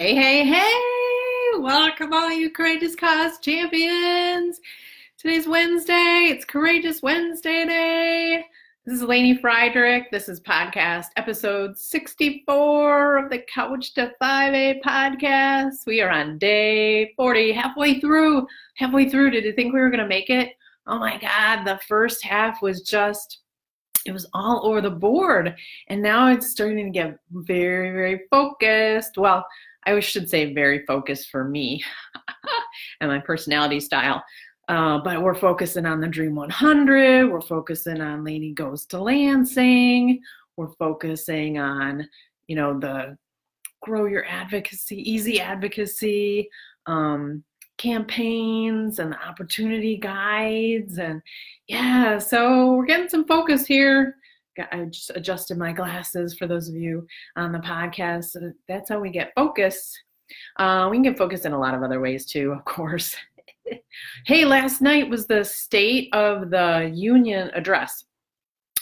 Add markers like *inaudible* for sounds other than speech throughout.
Hey, hey, hey! Welcome, all you Courageous Cause champions! Today's Wednesday. It's Courageous Wednesday Day. This is Lainey Friedrich. This is podcast episode 64 of the Couch to 5A podcast. We are on day 40, halfway through. Halfway through. Did you think we were going to make it? Oh my God, the first half was just it was all over the board and now it's starting to get very very focused well I should say very focused for me *laughs* and my personality style. Uh, but we're focusing on the Dream 100. We're focusing on Lainey Goes to Lansing. We're focusing on, you know, the grow your advocacy, easy advocacy, um, campaigns and opportunity guides. And yeah, so we're getting some focus here. I just adjusted my glasses for those of you on the podcast. That's how we get focus. Uh, we can get focused in a lot of other ways too, of course. *laughs* hey, last night was the State of the Union address,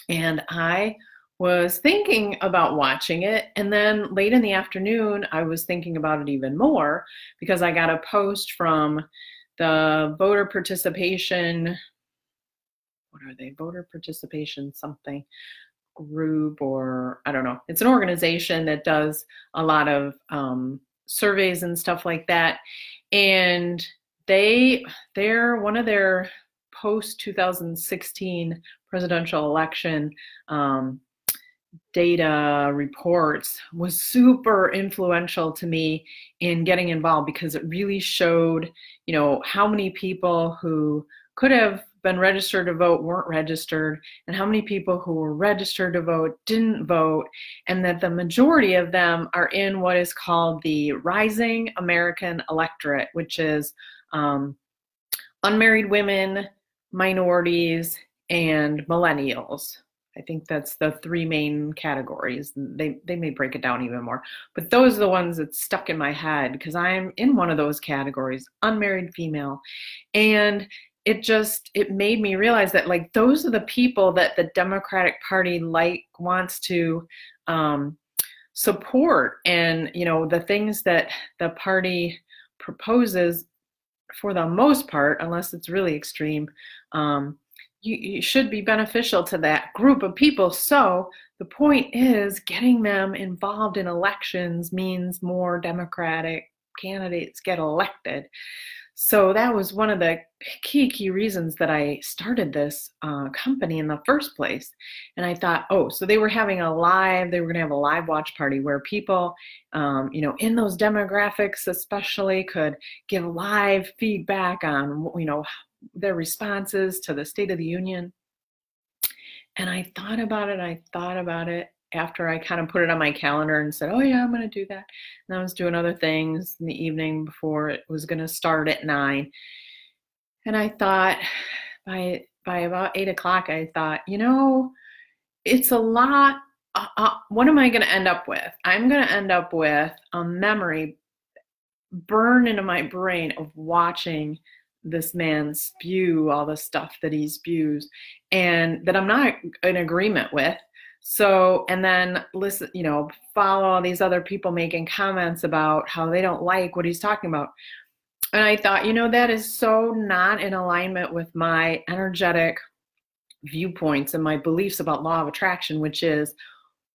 and I was thinking about watching it. And then late in the afternoon, I was thinking about it even more because I got a post from the voter participation what are they voter participation something group or I don't know. It's an organization that does a lot of um, surveys and stuff like that. And they they're one of their post 2016 presidential election um, data reports was super influential to me in getting involved because it really showed you know how many people who could have been registered to vote weren't registered, and how many people who were registered to vote didn't vote, and that the majority of them are in what is called the rising American electorate, which is um, unmarried women, minorities, and millennials. I think that's the three main categories. They they may break it down even more, but those are the ones that stuck in my head because I'm in one of those categories, unmarried female, and it just it made me realize that like those are the people that the democratic party like wants to um, support. And you know the things that the party proposes for the most part unless it's really extreme um, you, you should be beneficial to that group of people. So the point is getting them involved in elections means more democratic candidates get elected. So that was one of the key key reasons that i started this uh, company in the first place and i thought oh so they were having a live they were going to have a live watch party where people um, you know in those demographics especially could give live feedback on you know their responses to the state of the union and i thought about it i thought about it after I kind of put it on my calendar and said, oh, yeah, I'm going to do that. And I was doing other things in the evening before it was going to start at nine. And I thought by, by about eight o'clock, I thought, you know, it's a lot. Uh, uh, what am I going to end up with? I'm going to end up with a memory burn into my brain of watching this man spew all the stuff that he spews and that I'm not in agreement with so, and then listen, you know, follow all these other people making comments about how they don't like what he's talking about. And I thought, you know, that is so not in alignment with my energetic viewpoints and my beliefs about law of attraction, which is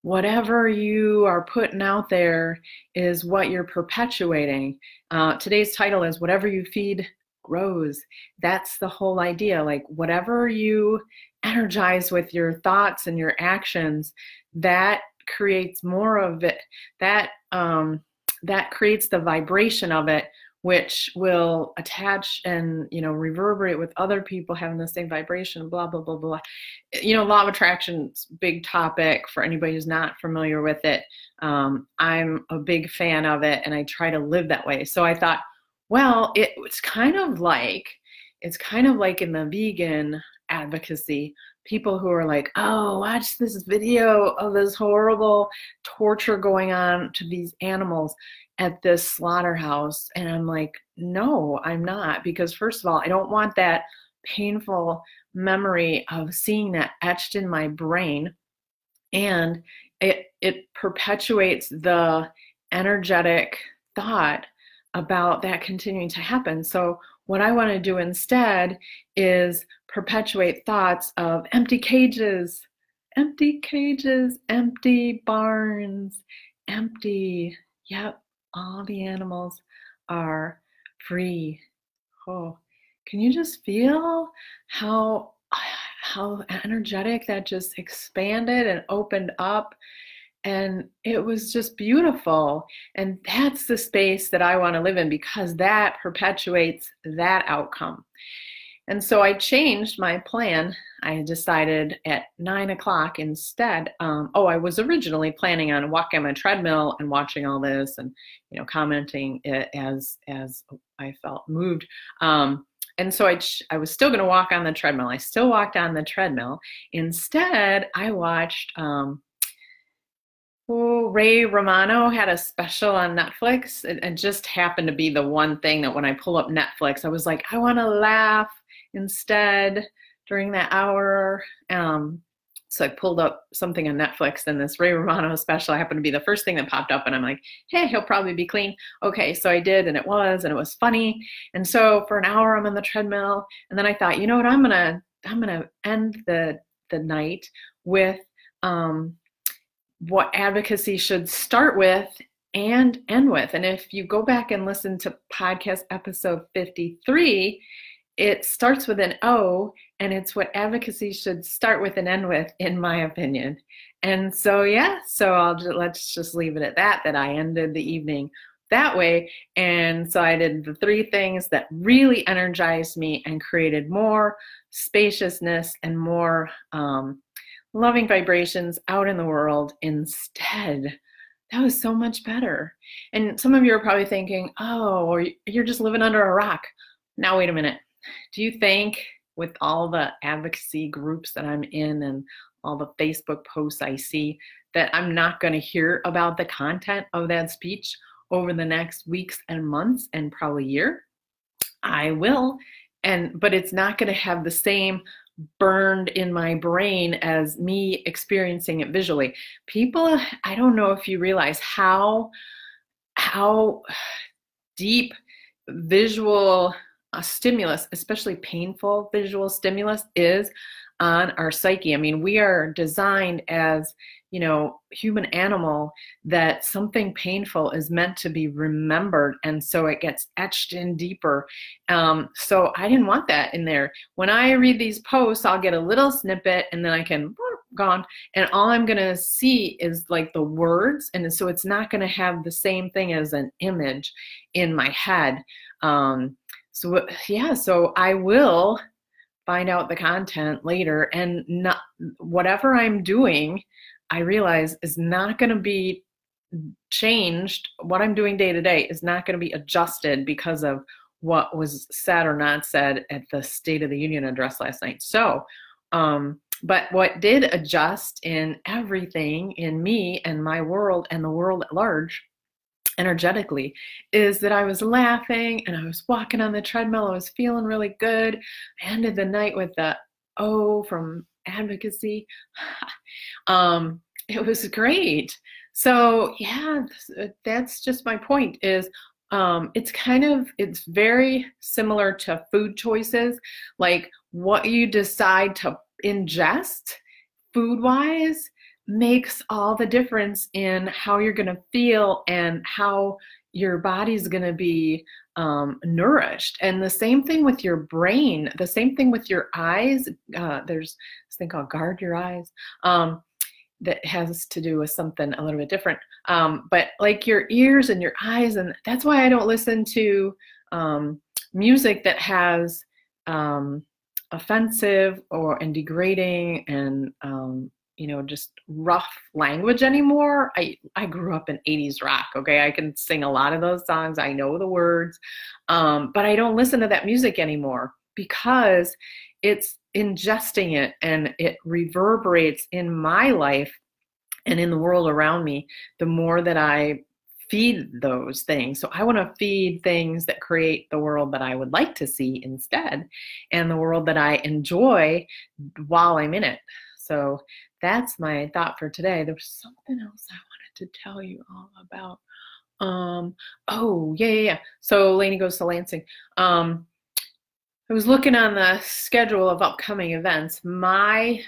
whatever you are putting out there is what you're perpetuating. Uh, today's title is Whatever You Feed Grows. That's the whole idea. Like, whatever you energize with your thoughts and your actions, that creates more of it. That um, that creates the vibration of it, which will attach and you know reverberate with other people having the same vibration. Blah blah blah blah. You know, law of attraction's big topic for anybody who's not familiar with it. Um, I'm a big fan of it, and I try to live that way. So I thought, well, it, it's kind of like it's kind of like in the vegan advocacy. People who are like oh watch this video of this horrible torture going on to these animals at this slaughterhouse. And i'm like no i'm not. Because first of all i don't want that painful memory of seeing that etched in my brain. And it it perpetuates the energetic thought about that continuing to happen. So, what I want to do instead is perpetuate thoughts of empty cages, empty cages, empty barns, empty. Yep, all the animals are free. Oh, can you just feel how how energetic that just expanded and opened up and it was just beautiful and that's the space that i want to live in because that perpetuates that outcome and so i changed my plan i decided at nine o'clock instead um, oh i was originally planning on walking on a treadmill and watching all this and you know commenting it as as i felt moved um, and so I, I was still going to walk on the treadmill. I still walked on the treadmill. Instead, I watched um, oh, Ray Romano had a special on Netflix. It, it just happened to be the one thing that when I pull up Netflix, I was like, I want to laugh instead during that hour. Um, so I pulled up something on Netflix and this Ray Romano special happened to be the first thing that popped up and I'm like, hey, he'll probably be clean. Okay, so I did and it was and it was funny. And so for an hour I'm on the treadmill and then I thought, you know what, I'm gonna I'm gonna end the the night with um, what advocacy should start with and end with. And if you go back and listen to podcast episode 53, it starts with an O and it's what advocacy should start with and end with, in my opinion. And so, yeah, so I'll just, let's just leave it at that, that I ended the evening that way. And so I did the three things that really energized me and created more spaciousness and more um, loving vibrations out in the world instead. That was so much better. And some of you are probably thinking, oh, you're just living under a rock. Now, wait a minute do you think with all the advocacy groups that I'm in and all the Facebook posts I see that I'm not going to hear about the content of that speech over the next weeks and months and probably year? I will. And but it's not going to have the same burned in my brain as me experiencing it visually. People, I don't know if you realize how how deep visual a stimulus, especially painful visual stimulus, is on our psyche. I mean, we are designed as, you know, human animal that something painful is meant to be remembered. And so it gets etched in deeper. Um, so I didn't want that in there. When I read these posts, I'll get a little snippet and then I can *laughs* gone and all i'm going to see is like the words and so it's not going to have the same thing as an image in my head um, so yeah so i will find out the content later and not whatever i'm doing i realize is not going to be changed what i'm doing day to day is not going to be adjusted because of what was said or not said at the state of the union address last night so um but what did adjust in everything in me and my world and the world at large energetically is that I was laughing and I was walking on the treadmill. I was feeling really good. I ended the night with the O from advocacy. *sighs* um, it was great. So yeah, uh, that's just my point is um, it's kind of it's very similar to food choices like what you decide to ingest food wise makes all the difference in how you're going to feel and how your body's going to be um, nourished. And the same thing with your brain, the same thing with your eyes. Uh, there's this thing called guard your eyes. Um, that has to do with something a little bit different. Um, but like your ears and your eyes, and that's why I don't listen to um, music that has um, offensive or and degrading and um, you know just rough language anymore. I i grew up in 80s rock okay? I can sing a lot of those songs. I know the words um, but i don't listen to that music anymore because it's ingesting it and it reverberates in my life and in the world around me the more that i feed those things. So i want to feed things that create the world that i would like to see instead and the world that i enjoy while i'm in it. So that's my thought for today. There was something else I wanted to tell you all about. Um, oh, yeah, yeah, yeah. So Lainey goes to Lansing. Um, I was looking on the schedule of upcoming events. My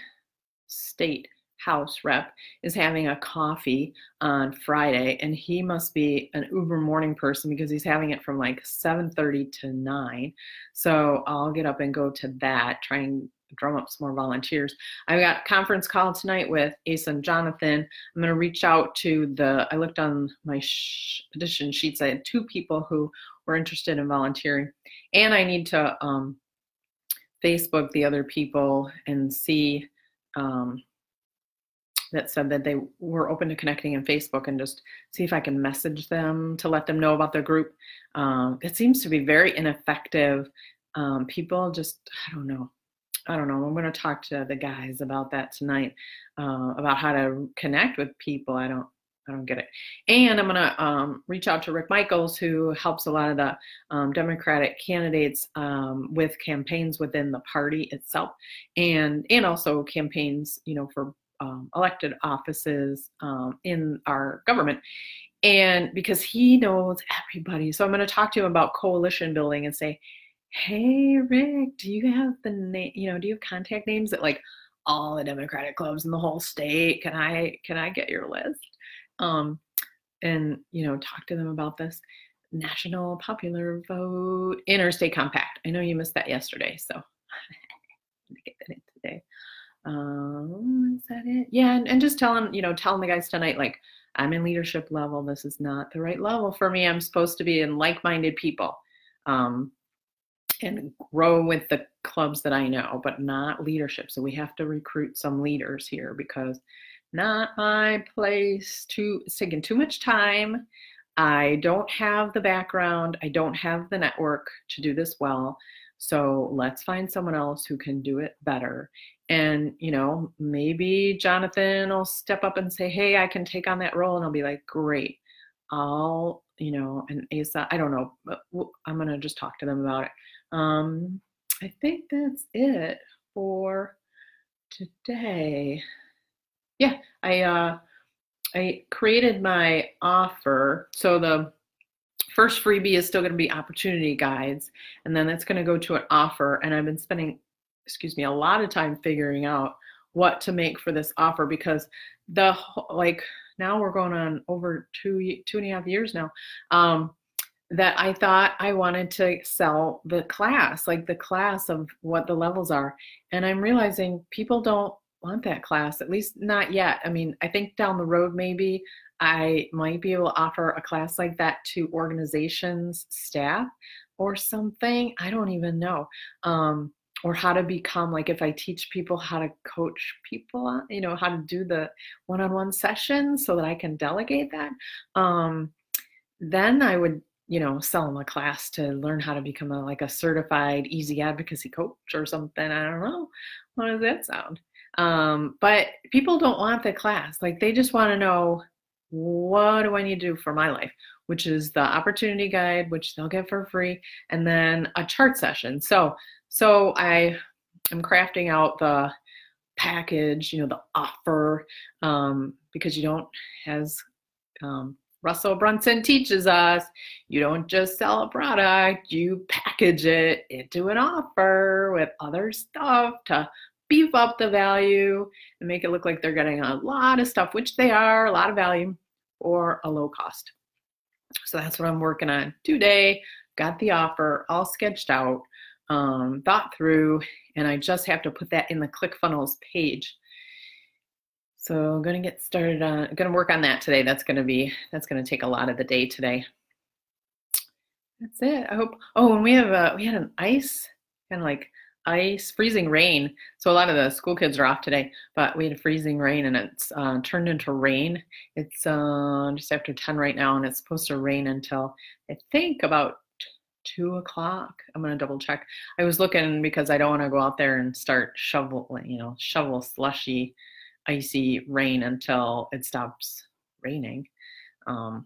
state house rep is having a coffee on Friday, and he must be an uber morning person because he's having it from like 7:30 to 9. So I'll get up and go to that, try and drum up some more volunteers. I've got conference call tonight with Asa and Jonathan. I'm going to reach out to the. I looked on my sh- petition sheets. I had two people who were interested in volunteering, and I need to um, Facebook the other people and see. Um, that said that they were open to connecting in Facebook and just see if I can message them to let them know about their group. Um, it seems to be very ineffective. Um, people just, I don't know. I don't know. I'm going to talk to the guys about that tonight, uh, about how to connect with people. I don't, I don't get it. And I'm going to um, reach out to Rick Michaels, who helps a lot of the um, Democratic candidates um, with campaigns within the party itself, and and also campaigns, you know, for um, elected offices um, in our government. And because he knows everybody. So I'm going to talk to him about coalition building and say, hey, Rick, do you have the name, you know, do you have contact names at like all the Democratic clubs in the whole state? Can I, can I get your list? Um, and, you know, talk to them about this national popular vote interstate compact. I know you missed that yesterday, so *laughs* get that in today um, is that it? Yeah, and, and just telling, you know, telling the guys tonight, like, I'm in leadership level. This is not the right level for me. I'm supposed to be in like-minded people. Um, and grow with the clubs that I know, but not leadership. So we have to recruit some leaders here because not my place to taking too much time. I don't have the background, I don't have the network to do this well. So let's find someone else who can do it better. And, you know, maybe Jonathan will step up and say, Hey, I can take on that role. And I'll be like, Great. I'll, you know, and Asa, I don't know, I'm going to just talk to them about it. Um, I think that's it for today. Yeah, I, uh, I created my offer. So the first freebie is still going to be opportunity guides and then that's going to go to an offer and i've been spending excuse me a lot of time figuring out what to make for this offer because the like now we're going on over two two and a half years now um, that i thought i wanted to sell the class like the class of what the levels are and i'm realizing people don't want that class at least not yet i mean i think down the road maybe I might be able to offer a class like that to organizations, staff, or something. I don't even know. Um, or how to become like if I teach people how to coach people, you know, how to do the one-on-one sessions so that I can delegate that. Um, then I would, you know, sell them a class to learn how to become a, like a certified easy advocacy coach or something. I don't know. How does that sound? Um, but people don't want the class. Like they just want to know what do I need to do for my life? Which is the opportunity guide, which they'll get for free, and then a chart session. So, so I am crafting out the package, you know, the offer, um, because you don't, as um, Russell Brunson teaches us, you don't just sell a product, you package it into an offer with other stuff to beef up the value and make it look like they're getting a lot of stuff, which they are, a lot of value or a low cost. So that's what I'm working on today. Got the offer all sketched out, um, thought through, and I just have to put that in the ClickFunnels page. So I'm gonna get started on, I'm gonna work on that today. That's gonna be, that's gonna take a lot of the day today. That's it. I hope. Oh, and we have a, we had an ice kind of like ice, freezing rain. So a lot of the school kids are off today, but we had freezing rain and it's uh, turned into rain. It's uh, just after 10 right now and it's supposed to rain until I think about two o'clock. I'm gonna double check. I was looking because I don't want to go out there and start shovel, you know, shovel slushy, icy rain until it stops raining. Um,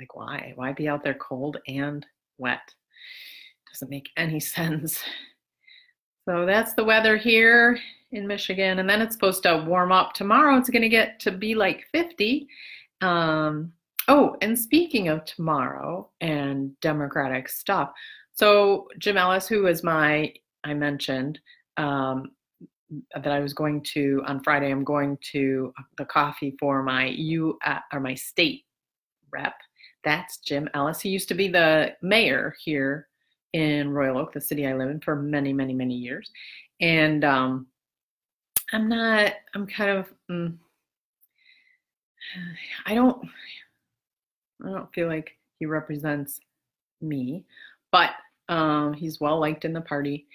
like why? Why be out there cold and wet? Doesn't make *laughs* any sense. So that's the weather here in Michigan. And then it's supposed to warm up tomorrow. It's going to get to be like 50. Um, oh, and speaking of tomorrow and Democratic stuff, so Jim Ellis, who was my, I mentioned um, that I was going to on Friday. I'm going to the coffee for my you uh, or my state rep. That's Jim Ellis. He used to be the mayor here in Royal Oak, the city I live in, for many, many, many years. And um, I'm not. I'm kind of. Mm, *sighs* I don't. I don't feel like he represents me, but um, he's well liked in the party,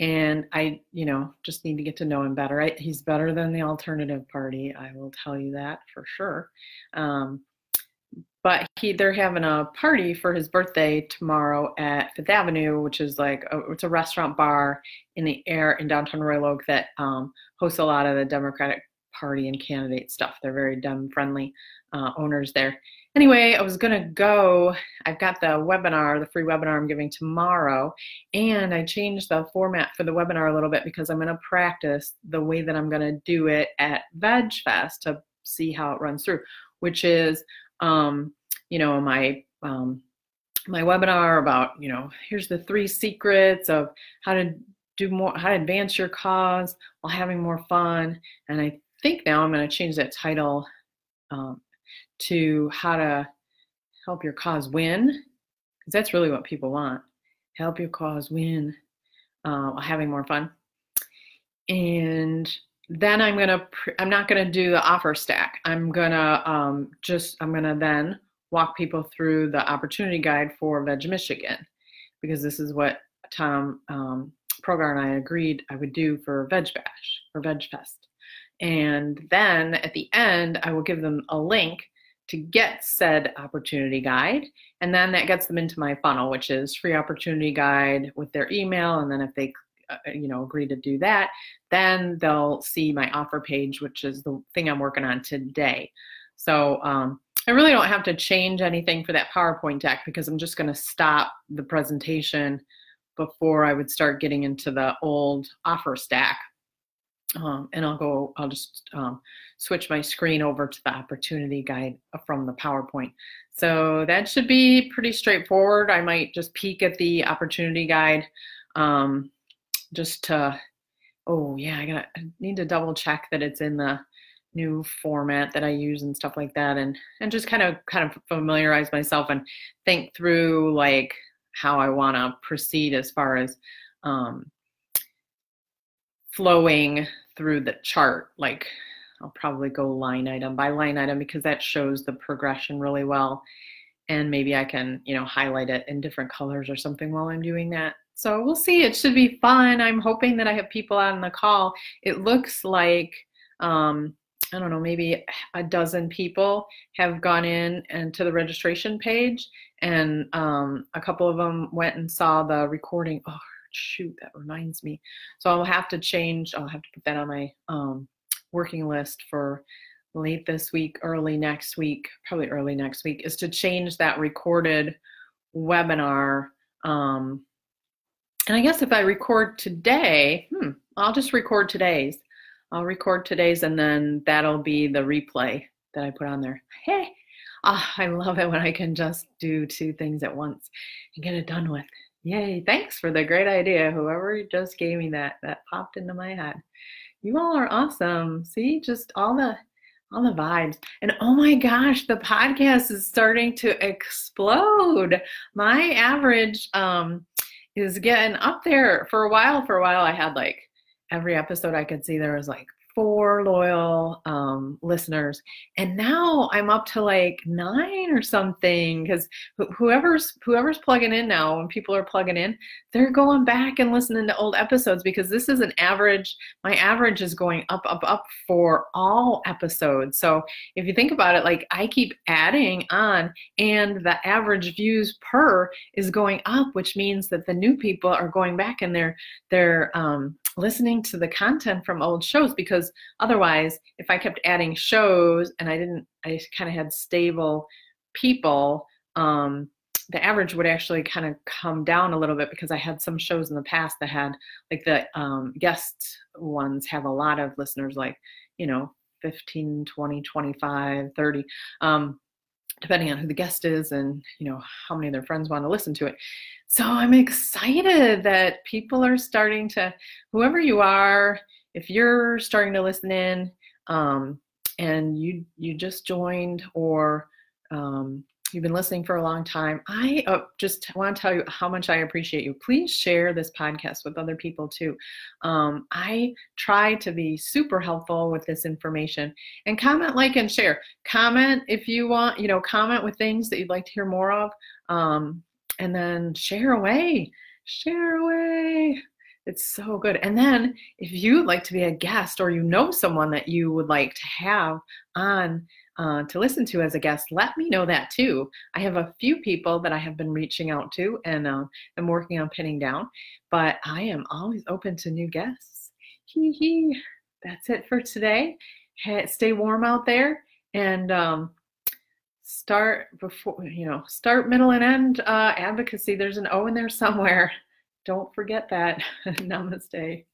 and I, you know, just need to get to know him better. I, he's better than the alternative party. I will tell you that for sure. Um, but he they're having a party for his birthday tomorrow at Fifth Avenue, which is like a, it's a restaurant bar in the air in downtown Royal Oak that um, hosts a lot of the Democratic Party and candidate stuff. They're very Dem friendly uh, owners there. Anyway, I was gonna go. I've got the webinar, the free webinar I'm giving tomorrow, and I changed the format for the webinar a little bit because I'm gonna practice the way that I'm gonna do it at VegFest to see how it runs through, which is um, you know, my um, my webinar about, you know, here's the three secrets of how to do more, how to advance your cause while having more fun. And I think now I'm going to change that title um, to how to help your cause win, because that's really what people want. Help your cause win uh, while having more fun. And then I'm gonna, I'm not gonna do the offer stack. I'm gonna um, just, I'm gonna then walk people through the opportunity guide for Veg Michigan, because this is what Tom um, Progar and I agreed I would do for Veg Bash, for Veg Fest. And then at the end, I will give them a link to get said opportunity guide. And then that gets them into my funnel, which is free opportunity guide with their email. And then if they uh, you know agree to do that then they'll see my offer page which is the thing i'm working on today so um, i really don't have to change anything for that powerpoint deck because i'm just going to stop the presentation before i would start getting into the old offer stack um, and I'll go, I'll just um, switch my screen over to the opportunity guide from the PowerPoint. So that should be pretty straightforward. I might just peek at the opportunity guide um, just to, oh yeah, I gotta I need to double check that it's in the new format that I use and stuff like that, and and just kind of kind of familiarize myself and think through like how I want to proceed as far as um, flowing through the chart. Like I'll probably go line item by line item because that shows the progression really well. And maybe I can, you know, highlight it in different colors or something while I'm doing that. So we'll see. It should be fun. I'm hoping that I have people out on the call. It looks like, um, I don't know, maybe a dozen people have gone in and to the registration page, and um, a couple of them went and saw the recording. Oh, shoot, that reminds me. So I'll have to change. I'll have to put that on my um, working list for late this week, early next week, probably early next week, is to change that recorded webinar. Um, and I guess if I record today, hmm, I'll just record today's. I'll record today's and then that'll be the replay that I put on there. Hey, oh, I love it when I can just do two things at once and get it done with. Yay, thanks for the great idea. Whoever just gave me that, that popped into my head. You all are awesome. See, just all the all the vibes. And oh my gosh, the podcast is starting to explode. My average um is getting up there for a while. For a while, I had like every episode I could see there was like four loyal um, listeners, and now I'm up to like nine or something. Because whoever's whoever's plugging in now, when people are plugging in, they're going back and listening to old episodes because this is an average. My average is going up, up, up for all episodes. So if you think about it, like I keep adding on, and the average views per is going up, which means that the new people are going back and they're they're um, listening to the content from old shows because otherwise if i adding shows and i didn't i kind of had stable people um, the average would actually kind of come down a little bit because i had some shows in the past that had like the um, guest ones have a lot of listeners like you know 15 20 25 30 um, depending on who the guest is and you know how many of their friends want to listen to it. So I'm excited that people are starting to, whoever you are, if you're starting to listen in, um, and you you just joined or um, you've been listening for a long time, I uh, just want to tell you how much I appreciate you. Please share this podcast with other people too. Um, I try to be super helpful with this information and comment, like, and share. Comment if you want, you know, comment with things that you'd like to hear more of, um, and then share away. Share away. It's so good. And then if you'd like to be a guest or you know someone that you would like to have on uh, to listen to as a guest, let me know that too. I have a few people that I have been reaching out to and uh, I'm working on pinning down, but I am always open to new guests. Hee hee. That's it for today. Stay warm out there and um, start before, you know, start, middle, and end uh, advocacy. There's an O in there somewhere. *laughs* Don't forget that. *laughs* Namaste.